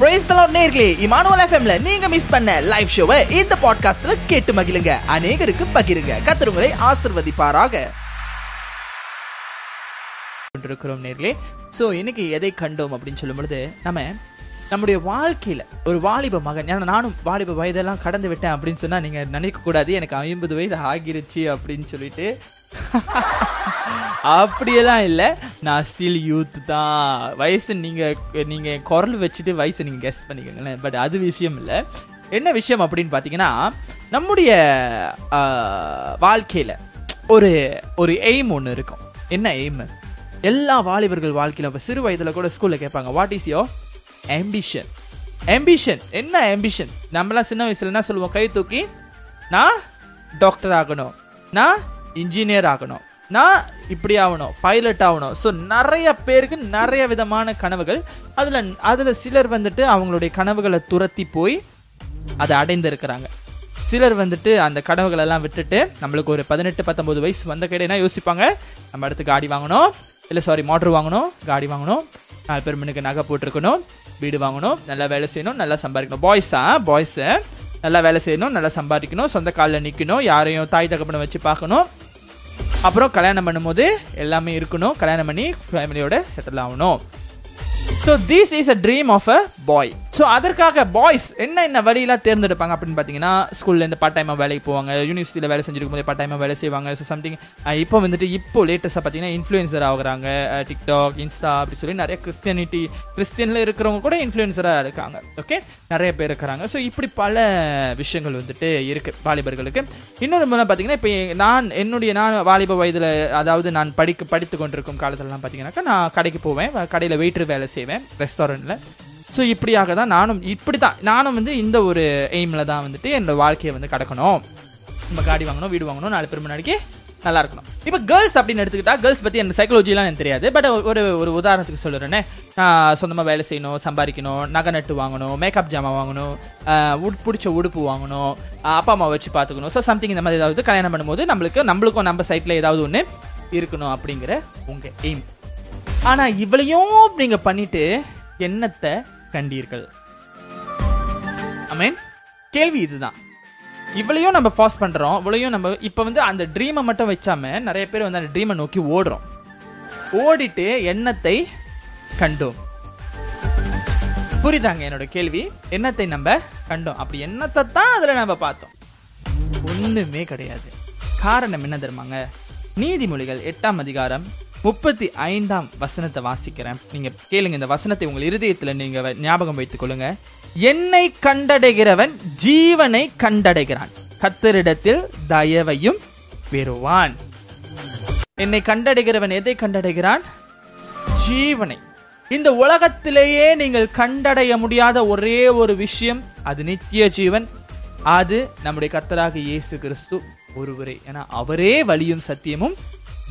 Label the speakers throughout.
Speaker 1: Price தலாட் நேர்களே Emmanuel எஃப்எம்ல நீங்க மிஸ் பண்ண லைவ் ஷோவை இந்த பாட்காஸ்ட்ல கேட்டு மகிழுங்க. அநேகருக்கு பகிருங்க. கத்துருங்களை ஆசிர்வதிப்பாராக. கொண்டிருக்கிறோம் நேர்களே. ஸோ இன்னைக்கு எதை கண்டோம் அப்படின்னு சொல்லும்பொழுது நம்ம நம்முடைய வாழ்க்கையில ஒரு வாலிப மகன் ஏன்னா நானும் வாலிப வயதெல்லாம் கடந்து விட்டேன் அப்படின்னு சொன்னா நீங்க நினைக்க கூடாது எனக்கு ஐம்பது வயது ஆகிருச்சு அப்படின்னு சொல்லிட்டு அப்படியெல்லாம் இல்லை. நான் ஸ்டில் யூத் தான். வயசு நீங்கள் நீங்கள் குரல் வச்சுட்டு வயசை நீங்கள் கெஸ் பண்ணிக்கோங்களேன். பட் அது விஷயம் இல்லை. என்ன விஷயம் அப்படின்னு பார்த்தீங்கன்னா நம்முடைய வாழ்க்கையில் ஒரு ஒரு எய்ம் ஒன்று இருக்கும். என்ன எய்ம் எல்லா வாலிபர்கள் வாழ்க்கையில இப்போ சிறு வயதில் கூட ஸ்கூலில் கேட்பாங்க what is your ambition ambition என்ன ஆம்பிஷன் நம்மளாம் சின்ன வயசுல என்ன சொல்லுவோம் கை தூக்கி நான் டாக்டர் ஆகணும். நான் இன்ஜினியர் ஆகணும். நான் இப்படி ஆகணும் பைலட் ஆகணும் ஸோ நிறைய பேருக்கு நிறைய விதமான கனவுகள். அதில் அதில் சிலர் வந்துட்டு அவங்களுடைய கனவுகளை துரத்தி போய் அதை அடைந்திருக்கிறாங்க. சிலர் வந்துட்டு அந்த கனவுகள் எல்லாம் விட்டுட்டு நம்மளுக்கு ஒரு பதினெட்டு பத்தொம்போது வயசு வந்த கையில யோசிப்பாங்க? நம்ம அடுத்து காடி வாங்கணும். இல்லை சாரி மோட்ரு வாங்கணும் காடி வாங்கணும். நாலு பேர் மனுக்கு நகை போட்டிருக்கணும் வீடு வாங்கணும் நல்லா வேலை செய்யணும் நல்லா சம்பாதிக்கணும். பாய்ஸா பாய்ஸை நல்லா வேலை செய்யணும் நல்லா சம்பாதிக்கணும் சொந்த காலில் நிற்கணும் யாரையும் தாய் தகப்பனை வச்சு பார்க்கணும். அப்புறம் கல்யாணம் பண்ணும்போது எல்லாமே இருக்கணும். கல்யாணம் பண்ணி ஃபேமிலியோட செட்டில் ஆகணும். So this is a dream of a boy so அதற்காக பாய்ஸ் என்ன என்ன வழியெல்லாம் தேர்ந்தெடுப்பாங்க அப்படின்னு பார்த்தீங்கன்னா ஸ்கூல்லேருந்து பார்ட் டைமாக வேலைக்கு போவாங்க யூனிவர்சிட்டியில் வேலை செஞ்சிருக்கும் போது பார்ட் டைமாக வேலை செய்வாங்க. ஸோ சம்திங் இப்போ வந்துட்டு இப்போ லேட்டஸ்ட்டாக பார்த்தீங்கன்னா இன்ஃப்ளூயன்சர் ஆகுறாங்க. டிக்டாக் இன்ஸ்டா அப்படி சொல்லி நிறைய கிறிஸ்டியானிட்டி கிறிஸ்டியனில் இருக்கிறவங்க கூட இன்ஃப்ளூயன்சராக இருக்காங்க. ஓகே நிறைய பேர் இருக்கிறாங்க. ஸோ இப்படி பல விஷயங்கள் வந்துட்டு இருக்குது வாலிபர்களுக்கு. இன்னொரு மூலம் பார்த்தீங்கன்னா இப்போ நான் என்னுடைய நான் வாலிப வயதில் அதாவது நான் படிக்க படித்து கொண்டிருக்கும் காலத்துலலாம் பார்த்தீங்கன்னாக்கா நான் கடைக்கு போவேன் கடையில் வெயிட்டர் வேலை செய்வேன் ரெஸ்டாரண்ட்டில் ஸோ இப்படியாக தான் நானும் இப்படி தான் நானும் வந்து இந்த ஒரு எய்மில் தான் வந்துட்டு என்னோட வாழ்க்கையை வந்து கடக்கணும். நம்ம காடி வாங்கணும் வீடு வாங்கணும் நாலு பேர் முன்னாடிக்கு நல்லா இருக்கணும். இப்போ கேர்ள்ஸ் அப்படின்னு எடுத்துக்கிட்டா கேர்ள்ஸ் பற்றி எனக்கு சைக்காலஜிலாம் எனக்கு தெரியாது. பட் ஒரு ஒரு உதாரணத்துக்கு சொல்லுறேன்னே நான் சொந்தமாக வேலை செய்யணும் சம்பாதிக்கணும் நகை நட்டு வாங்கணும் மேக்கப் ஜாமான் வாங்கணும் உட் பிடிச்ச உடுப்பு வாங்கணும் அப்பா அம்மா வச்சு பார்த்துக்கணும். ஸோ சம்திங் இந்த மாதிரி ஏதாவது கல்யாணம் பண்ணும்போது நம்மளுக்கு நம்மளுக்கும் நம்ம சைட்டில் ஏதாவது ஒன்று இருக்கணும் அப்படிங்கிற உங்கள் எய்ம் ஆனால் இவ்வளையும் நீங்கள் பண்ணிவிட்டு என்னத்தை கண்டீர்கள். அமேன் கேள்வி இதுதான். இவ்வளையும் நம்ம ஃபாஸ்ட் பண்றோம். இவ்வளையும் நம்ம இப்போ வந்து அந்த ட்ரீமை மட்டும் வச்சாம நிறைய பேர் வந்து அந்த ட்ரீமை நோக்கி ஓடுறோம். ஓடிட்டு எண்ணத்தை கண்டோம். புரிதாங்க என்னோட கேள்வி? எண்ணத்தை நம்ம கண்டோம். அப்படி எண்ணத்தை தான் அதுல நம்ம பார்த்தோம். ஒண்ணுமே கிடையாது. காரணம் என்ன தெரியுமாங்க? நீதிமொழிகள் எட்டாம் அதிகாரம் முப்பத்தி ஐந்தாம் வசனத்தை வாசிக்கிறேன். நீங்க கேளுங்க இந்த வசனத்தை உங்கள் இருதயத்துல நீங்க வ- ஞாபகம் வைத்துக் கொள்ளுங்க. என்னை கண்டடைகிறவன் ஜீவனை கண்டடைகிறான். கத்தரிடத்தில் தயவையும் பெறுவான். என்னை கண்டடைகிறவன் எதை கண்டடைகிறான்? ஜீவனை. இந்த உலகத்திலேயே நீங்கள் கண்டடைய முடியாத ஒரே ஒரு விஷயம் அது நித்திய ஜீவன். அது நம்முடைய கர்த்தராக இயேசு கிறிஸ்து ஒருவரே. ஏன்னா அவரே வழியும் சத்தியமும்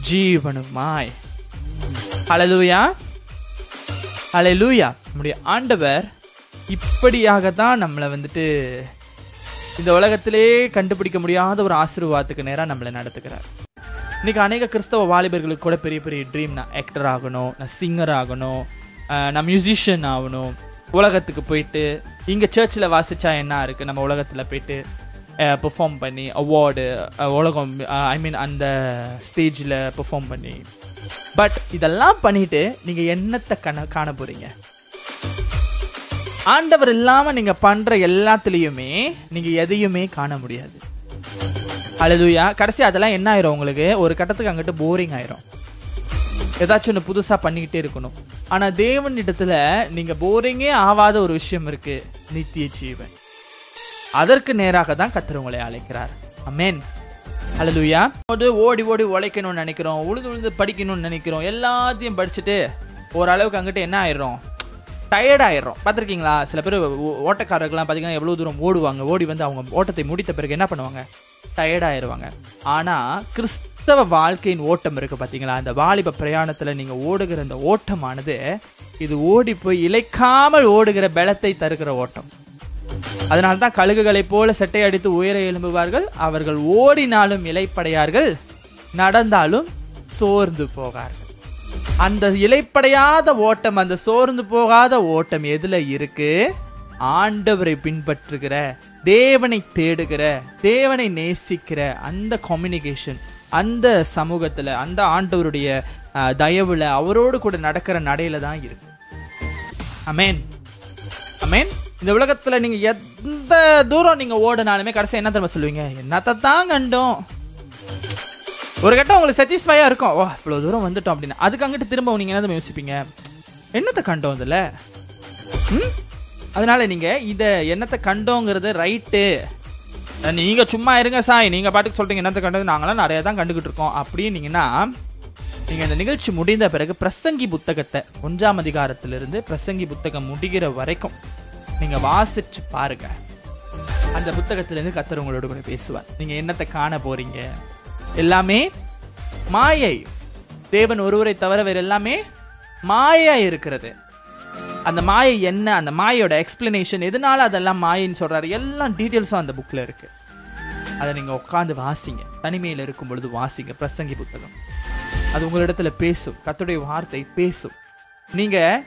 Speaker 1: ஜீவனுமாய். ஹalleluya ஹalleluya நம்முடைய ஆண்டவர் இப்படியாக தான் நம்மளை வந்துட்டு இந்த உலகத்திலே கண்டுபிடிக்க முடியாத ஒரு ஆசீர்வாதத்துக்கு நேராக நம்மளை நடத்துக்கிறார் இன்றைக்கி அநேக கிறிஸ்தவ வாலிபர்களுக்கு கூட பெரிய பெரிய ட்ரீம் நான் ஆக்டர் ஆகணும் நான் சிங்கர் ஆகணும் நான் மியூசிஷியன் ஆகணும். உலகத்துக்கு போயிட்டு இங்கே சர்ச்சில் வாசித்தா என்ன இருக்குது நம்ம உலகத்தில் போயிட்டு Uh, பெர்ஃபார்ம் பண்ணி அவார்டு uh, உலகம் uh, ஐ மீன் அந்த ஸ்டேஜில் பெர்ஃபார்ம் பண்ணி. பட் இதெல்லாம் பண்ணிட்டு நீங்கள் என்னத்தை கண காண போறீங்க? ஆண்டவர் இல்லாமல் நீங்கள் பண்ணுற எல்லாத்துலேயுமே நீங்கள் எதையுமே காண முடியாது. அழுதுயா கடைசி அதெல்லாம் என்ன ஆயிரும் உங்களுக்கு? ஒரு கட்டத்துக்கு அங்கிட்டு போரிங் ஆயிரும். ஏதாச்சும் ஒன்று புதுசாக பண்ணிக்கிட்டே இருக்கணும். ஆனா தேவனிடத்துல நீங்கள் போரிங்கே ஆகாத ஒரு விஷயம் இருக்கு. நித்திய ஜீவன். அதற்கு நேராக தான் கத்தர் உங்களை அழைக்கிறார். அமேன் அழலுயா ஓடி ஓடி உழைக்கணும்னு நினைக்கிறோம் உழுது உழுது படிக்கணும்னு நினைக்கிறோம் எல்லாத்தையும் படிச்சுட்டு ஓரளவுக்கு அங்கிட்டு என்ன ஆயிரும் டயர்ட் ஆயிடுறோம். பார்த்துருக்கீங்களா? சில பேர் ஓ- ஓட்டக்காரர்கள்லாம் பார்த்தீங்கன்னா எவ்வளோ தூரம் ஓடுவாங்க. ஓடி வந்து அவங்க ஓட்டத்தை முடித்த பிறகு என்ன பண்ணுவாங்க? டயர்ட் ஆயிடுவாங்க. ஆனால் கிறிஸ்தவ வாழ்க்கையின் ஓட்டம் இருக்கு பார்த்தீங்களா? அந்த வாலிப பிரயாணத்தில் நீங்கள் ஓடுகிற அந்த ஓட்டமானது இது ஓடி போய் இழைக்காமல் ஓடுகிற பலத்தை தருகிற ஓட்டம். அதனால்தான் கழுகுகளைப் போல செட்டை அடித்து உயர எழும்புவார்கள். அவர்கள் ஓடினாலும் இலைப்படையார்கள் நடந்தாலும் சோர்ந்து போகார்கள். அந்த இலைப்படையாத ஓட்டம் அந்த சோர்ந்து போகாத ஓட்டம் எதுல இருக்கு? ஆண்டவரை பின்பற்றுகிற தேவனை தேடுகிற தேவனை நேசிக்கிற அந்த கம்யூனிகேஷன் அந்த சமூகத்துல அந்த ஆண்டவருடைய தயவுல அவரோடு கூட நடக்கிற நடையில தான் இருக்கு. அமேன் அமேன் இந்த உலகத்துல நீங்க இந்த தூரம் நீங்க ஓடுனாலுமே கடைசி என்ன தெரியுமா சொல்லுவீங்க? என்னத்தை தான் கண்டோம். ஒரு கட்டம் உங்களுக்கு சாட்டிஸ்ஃபையா இருக்கும். ஓ இவ்வளவு தூரம் வந்துட்டோம் அப்படின்னு. அதுக்கு அங்கிட்டு திரும்ப நீங்க என்ன யோசிப்பீங்க? என்னத்தை கண்டோம் இதுல? அதனால நீங்க இத என்னத்தை கண்டோங்கிறது ரைட்டு நீங்க சும்மா இருங்க சாய். நீங்க பாட்டுக்கு சொல்றீங்க என்னத்தை கண்டது நாங்களாம் நிறைய தான் கண்டுகிட்டு இருக்கோம். அப்படின்னீங்கன்னா நீங்க இந்த நிகழ்ச்சி முடிந்த பிறகு பிரசங்கி புத்தகத்தை ஒன்றாம் அதிகாரத்திலிருந்து பிரசங்கி புத்தகம் முடிகிற வரைக்கும் நீங்க வாசிச்சு பாருங்க. அந்த புத்தகத்திலிருந்து கத்தர் உங்களோட கூட பேசுவார். நீங்க என்னத்தை காண போறீங்க? எல்லாமே மாயை. தேவன் ஒருவரை தவிர வேற எல்லாமே மாயா இருக்கிறது. அந்த மாயை என்ன? அந்த மாயோட எக்ஸ்பிளனேஷன் எதனால அதெல்லாம் மாயின்னு சொல்றாரு? எல்லாம் டீட்டெயில்ஸும் அந்த புக்ல இருக்கு. அதை நீங்க உட்காந்து வாசிங்க. தனிமையில் இருக்கும் பொழுது வாசிங்க. பிரசங்கி புத்தகம். அது உங்களிடத்துல பேசும். கத்துடைய வார்த்தை பேசும். நீங்க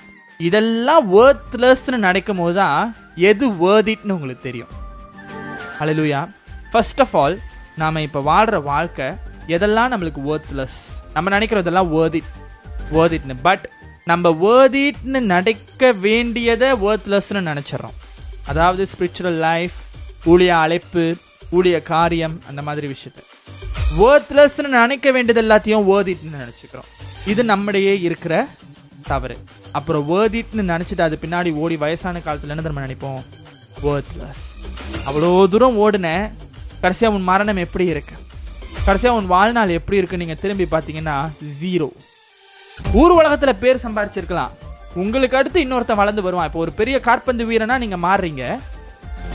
Speaker 1: இதெல்லாம் வேர்த்லெஸ்னு நினைக்கும் போது தான் எது வேர்திட்னு உங்களுக்கு தெரியும். அழலுயா ஃபர்ஸ்ட் ஆஃப் ஆல் நாம் இப்போ வாழ்கிற வாழ்க்கை எதெல்லாம் நம்மளுக்கு worthless? நம்ம நினைக்கிறதெல்லாம் வேர்திட் வேர்திட்னு பட் நம்ம வேர்திட்னு itனு நடக்க வேண்டியதை worthlessனு நினைச்சிடறோம். அதாவது ஸ்பிரிச்சுவல் லைஃப் ஊழிய அழைப்பு ஊழிய காரியம் அந்த மாதிரி விஷயத்தை. Worthlessனு நினைக்க வேண்டியது எல்லாத்தையும் ஓதிட்டுன்னு நினச்சிக்கிறோம். இது நம்மிடையே இருக்கிற தவறு. அப்புறம் worth நினச்சிட்டு அது பின்னாடி ஓடி வயசான காலத்தில் என்ன நம்ம நினைப்போம்? Worthless. அவ்வளோ தூரம் ஓடுன கடைசியாக உன் மரணம் எப்படி இருக்கு? கடைசியாக உன் வாழ்நாள் எப்படி இருக்கு நீங்கள் திரும்பி பார்த்தீங்கன்னா ஜீரோ ஊர் உலகத்தில் பேர் சம்பாரிச்சிருக்கலாம். உங்களுக்கு அடுத்து இன்னொருத்தன் வளர்ந்து வருவான். இப்போ ஒரு பெரிய காற்பந்து வீரனா நீங்க மாறுறீங்க.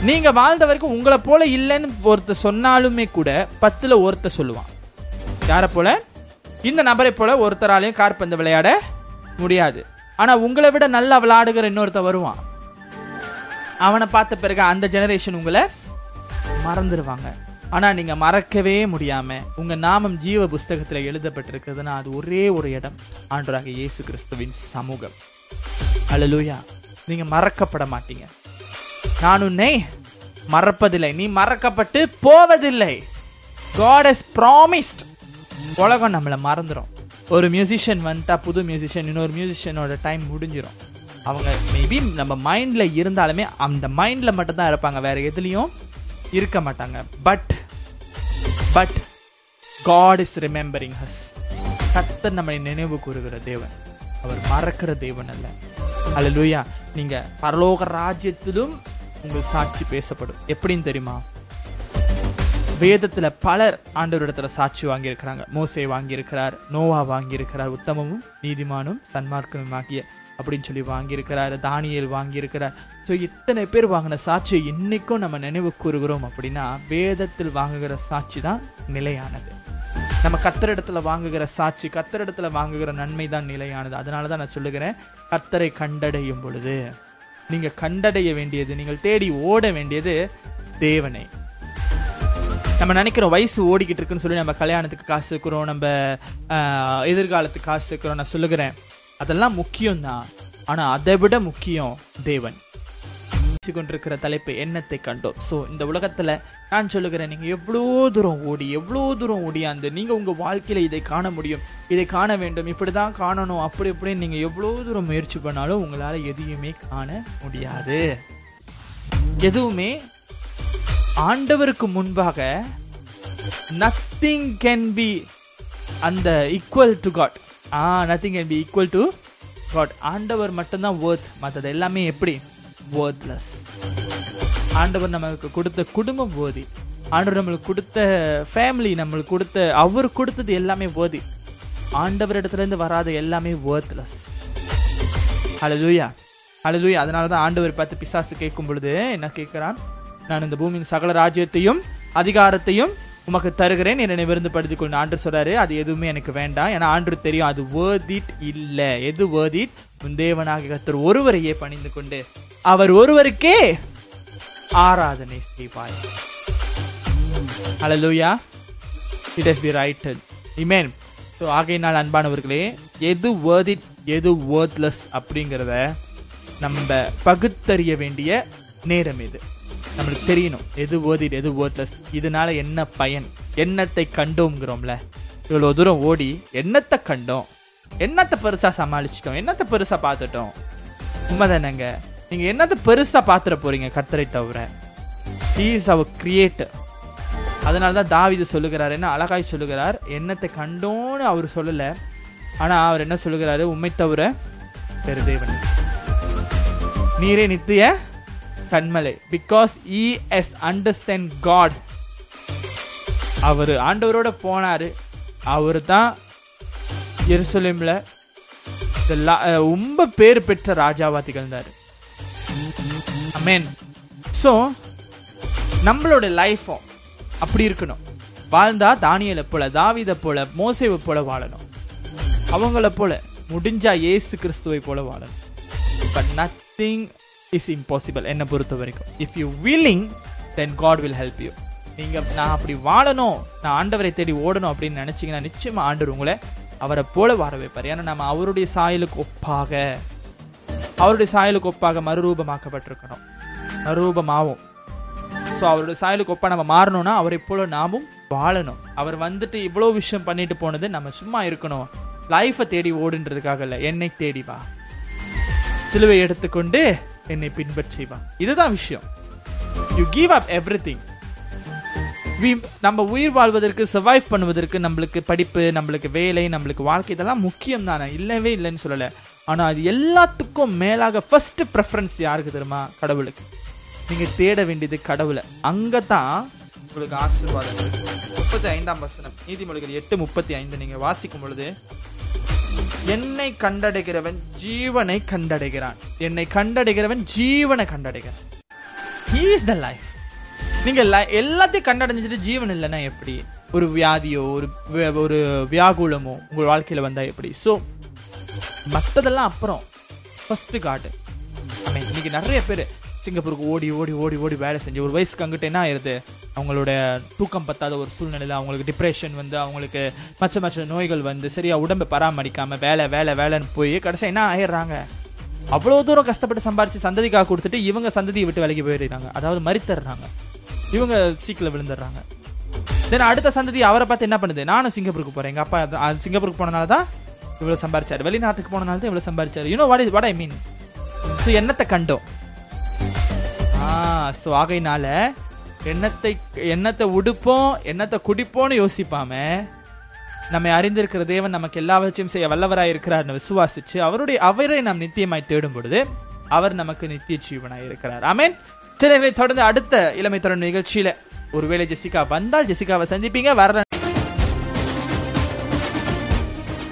Speaker 1: நீங்க வாழ்ந்த வரைக்கும் உங்களை போல இல்லைன்னு ஒருத்தர் சொன்னாலுமே கூட பத்துல ஒருத்தர் சொல்லுவான். யாரை போல? இந்த நபரை போல ஒருத்தராலையும் காற்பந்து விளையாட முடியாது. ஆனா உங்களை விட நல்லா விளையாடுகிற இன்னொருத்தன் வருவான். அவனை பார்த்த பிறகு அந்த ஜெனரேஷன் உங்களை மறந்துடுவாங்க ஆனா நீங்க மறக்கவே முடியாம உங்க நாமம் ஜீவ புஸ்தகத்துல எழுதப்பட்டிருக்கிறதுனா அது ஒரே ஒரு இடம். ஆண்டராக இயேசு கிறிஸ்துவின் சமூகம். அல்லேலூயா நீங்க மறக்கப்பட மாட்டீங்க. நான் உன்னை மறப்பதில்லை. நீ மறக்கப்பட்டு போவதில்லை. காட் has ப்ராமிஸ்ட் உலகம் நம்மளை மறந்துடும் ஒரு மியூசிஷியன் வந்துட்டா புது மியூசிஷியன் இன்னொரு மியூசிஷியனோட டைம் முடிஞ்சிடும் அவங்க மேபி நம்ம மைண்டில் இருந்தாலுமே அந்த மைண்டில் மட்டும்தான் இருப்பாங்க. வேறு எதுலேயும் இருக்க மாட்டாங்க. But but God is remembering us கர்த்தர் நம்மளை நினைவு கூறுகிற தேவன். அவர் மறக்கிற தேவன் அல்ல. அலுவியா நீங்கள் பரலோக ராஜ்யத்திலும் உங்கள் சாட்சி பேசப்படும். எப்படின்னு தெரியுமா? வேதத்துல பலர் ஆண்டவரிடத்துல சாட்சி வாங்கியிருக்கிறாங்க. மோசே வாங்கியிருக்கிறார் நோவா வாங்கியிருக்கிறார் உத்தமமும் நீதிமானும் சன்மார்க்கமும் ஆகிய அப்படின்னு சொல்லி வாங்கியிருக்கிறார் தானியல் வாங்கியிருக்கிறார். ஸோ இத்தனை பேர் வாங்கின சாட்சியை இன்னைக்கும் நம்ம நினைவு கூறுகிறோம் அப்படின்னா வேதத்தில் வாங்குகிற சாட்சி தான் நிலையானது. நம்ம கத்தரிடத்துல வாங்குகிற சாட்சி கத்தரிடத்துல வாங்குகிற நன்மை தான் நிலையானது. அதனால தான் நான் சொல்லுகிறேன் கத்தரை கண்டடையும் பொழுது நீங்க கண்டடைய வேண்டியது நீங்கள் தேடி ஓட வேண்டியது தேவனை. நம்ம நினைக்கிறோம் வயசு ஓடிக்கிட்டு இருக்குன்னு சொல்லி நம்ம கல்யாணத்துக்கு காசு இருக்கிறோம் நம்ம எதிர்காலத்துக்கு காசு இருக்கிறோம் நான் சொல்லுகிறேன். அதெல்லாம் முக்கியம்தான். ஆனா அதை விட முக்கியம் தேவன். கொண்டிருக்கிற தலைப்பு எண்ணத்தை கண்டோம்? ஸோ இந்த உலகத்துல நான் சொல்லுகிறேன் நீங்க எவ்வளோ தூரம் ஓடி எவ்வளோ தூரம் ஓடியாந்து நீங்க உங்க வாழ்க்கையில இதை காண முடியும் இதை காண வேண்டும் இப்படிதான் காணணும் அப்படி இப்படின்னு நீங்க எவ்வளோ தூரம் முயற்சி பண்ணாலும் உங்களால எதையுமே காண முடியாது. எதுவுமே ஆண்டவருக்கு முன்பாக நத்திங் கேன் பி அந்த equal to God ah nothing can be equal to God ஆண்டவர் மட்டும்தான் worth மற்றது எல்லாமே எப்படி? worthless. ஆண்டவர் நமக்கு கொடுத்த குடும்பம் ஓதி ஆண்டவர் நம்மளுக்கு கொடுத்த ஃபேமிலி நம்மளுக்கு கொடுத்த அவர் கொடுத்தது எல்லாமே ஓதி ஆண்டவர் இடத்துலருந்து வராத எல்லாமே worthless. ஹalleluya ஹalleluya அதனால தான் ஆண்டவர் பார்த்து பிசாசு கேட்கும் பொழுது என்ன கேட்குறான்? நான் இந்த பூமியின் சகல ராஜ்யத்தையும் அதிகாரத்தையும் உமக்கு தருகிறேன் என்னை விருந்துபடுத்திக் கொண்டு ஆண்டு சொல்றாரு அது எதுவுமே எனக்கு வேண்டாம். ஏன்னா ஆண்டு தெரியும் அது worth it இல்ல. எது வேர்திட் it? உன் தேவனாக கத்தர் ஒருவரையே பணிந்து கொண்டு அவர் ஒருவருக்கே ஆராதனை செய்வாய் ஹalleluya it has be right amen so ஆகையினால் அன்பானவர்களே எது வேர்திட் எது வேர்த்லெஸ் அப்படிங்கிறத நம்ம பகுத்தறிய வேண்டிய நேரம் இது. நம்மளுக்கு தெரியணும். எது worth எது ஓர்த்லெஸ் இதனால என்ன பயன்? எண்ணத்தை கண்டோங்கிறோம்ல இவ்வளோ தூரம் ஓடி எண்ணத்தை கண்டோம்? எண்ணத்தை பெருசாக சமாளிச்சிட்டோம்? எண்ணத்தை பெருசாக பார்த்துட்டோம்? உண்மைதானங்க. நீங்கள் என்னத்தை பெருசாக பார்த்துட போறீங்க கர்த்தரை தவிர? இஸ் அவர் கிரியேட்டர் அதனால தான் தாவிது சொல்லுகிறார் என்ன அழகாய் சொல்லுகிறார் என்னத்தை கண்டோன்னு அவர் சொல்லல. ஆனால் அவர் என்ன சொல்லுகிறாரு? உண்மை தவிர பெருதேவன் நீரே நித்திய கண்மலை பிகாஸ் இஎஸ் எஸ் அண்டர்ஸ்டாண்ட் காட் அவர் ஆண்டவரோட போனார். அவர் தான் எருசலேமில் இந்த லா- ரொம்ப பேர் பெற்ற ராஜாவாக திகழ்ந்தார் அமேன் ஸோ நம்மளோட லைஃப்பும் அப்படி இருக்கணும். வாழ்ந்தா தானியலை போல தாவீதை போல மோசேவை போல வாழணும். அவங்கள போல முடிஞ்சா ஏசு கிறிஸ்துவை போல வாழணும். பட் நத்திங் இஸ் இம்பாசிபிள் என்னை பொறுத்த வரைக்கும் if you willing then God will help you நீங்கள் நான் அப்படி வாழணும் நான் ஆண்டவரை தேடி ஓடணும் அப்படின்னு நினச்சிங்கன்னா நிச்சயமாக ஆண்டவர் உங்களை அவரை போல வர வைப்பார். ஏன்னா நம்ம அவருடைய சாயலுக்கு ஒப்பாக அவருடைய சாயலுக்கு ஒப்பாக மறுரூபமாக்கப்பட்டிருக்கணும். மறுரூபமாகும் ஸோ அவருடைய சாயலுக்கு ஒப்பாக நம்ம மாறணும்னா அவரை போல நாமும் வாழணும். அவர் வந்துட்டு இவ்வளோ விஷயம் பண்ணிட்டு போனது நம்ம சும்மா இருக்கணும். லைஃப்பை தேடி ஓடுன்றதுக்காக இல்லை என்னை தேடி வா. சிலுவை எடுத்துக்கொண்டு என்னை பின்பற்றி வா. இதுதான் விஷயம். You give up everything நம்ம உயிர் வாழ்வதற்கு சர்வைவ் பண்ணுவதற்கு நம்மளுக்கு படிப்பு நம்மளுக்கு வேலை நம்மளுக்கு வாழ்க்கை இதெல்லாம் முக்கியம் தானே இல்லவே இல்லைன்னு சொல்லலை. ஆனால் அது எல்லாத்துக்கும் மேலாக ஃபர்ஸ்ட் ப்ரெஃபரன்ஸ் யாருக்கு தெரியுமா? கடவுளுக்கு. நீங்கள் தேட வேண்டியது கடவுளை. அங்கே தான் உங்களுக்கு ஆசீர்வாதம் முப்பத்தி ஐந்தாம் வசனம். நீதிமொழிகள் எட்டு முப்பத்தி ஐந்து. நீங்கள் வாசிக்கும் பொழுது என்னை கண்டடைகிறவன் ஜீவனை கண்டடைகிறான். என்னை கண்டடைகிறவன் ஜீவனை கண்டடைகிறான். ஹீ இஸ் த லைஃப் நீங்க எல்லாத்தையும் கண்டடைஞ்சிட்டு ஜீவன் இல்லைன்னா எப்படி? ஒரு வியாதியோ ஒரு ஒரு வியாகுலமோ உங்கள் வாழ்க்கையில் வந்தா எப்படி? ஸோ மற்றதெல்லாம் அப்புறம். ஃபஸ்ட்டு காட்டு I இன்றைக்கி இன்னைக்கு நிறைய பேர் சிங்கப்பூருக்கு ஓடி ஓடி ஓடி ஓடி வேலை செஞ்சு ஒரு வயசுக்கு அங்கிட்ட என்ன ஆயிருது? அவங்களோட தூக்கம் பத்தாத ஒரு சூழ்நிலையில் அவங்களுக்கு டிப்ரெஷன் வந்து அவங்களுக்கு மச்ச மச்ச நோய்கள் வந்து சரியா உடம்பை பராமரிக்காம வேலை வேலை வேலைன்னு போய் கடைசியாக என்ன ஆயிடுறாங்க? அவ்வளோ தூரம் கஷ்டப்பட்டு சம்பாரிச்சு சந்ததிக்காக கொடுத்துட்டு இவங்க சந்ததியை விட்டு விலைக்கு போயிடுறாங்க. அதாவது மறித்தர்றாங்க. இவங்க சீக்கில் விழுந்துடுறாங்க. தென் அடுத்த சந்ததி அவரை பார்த்து என்ன பண்ணுது? நானும் சிங்கப்பூருக்கு போறேன். எங்க அப்பா சிங்கப்பூருக்கு போனனால தான் இவ்வளவு சம்பாரிச்சாரு. வெளிநாட்டுக்கு போனனால தான் இவ்வளவு சம்பாரிச்சாரு. You know what is what I mean so என்னத்தை கண்டோம்? ஆ ஸோ ஆகையினால எண்ணத்தை எண்ணத்தை உடுப்போம் எண்ணத்தை குடிப்போம்னு யோசிப்பாம நம்மை அறிந்திருக்கிற தேவன் நமக்கு எல்லாவற்றையும் செய்ய வல்லவராய் இருக்கிறார்னு விசுவாசிச்சு அவருடைய அவரை நாம் நித்தியமாய் தேடும் பொழுது அவர் நமக்கு நித்திய ஜீவனாய் இருக்கிறார். ஆமேன். சரி தொடர்ந்து அடுத்த இளமை தொடர் நிகழ்ச்சியில ஒருவேளை ஜெசிகா வந்தால் ஜெசிகாவை சந்திப்பீங்க வரல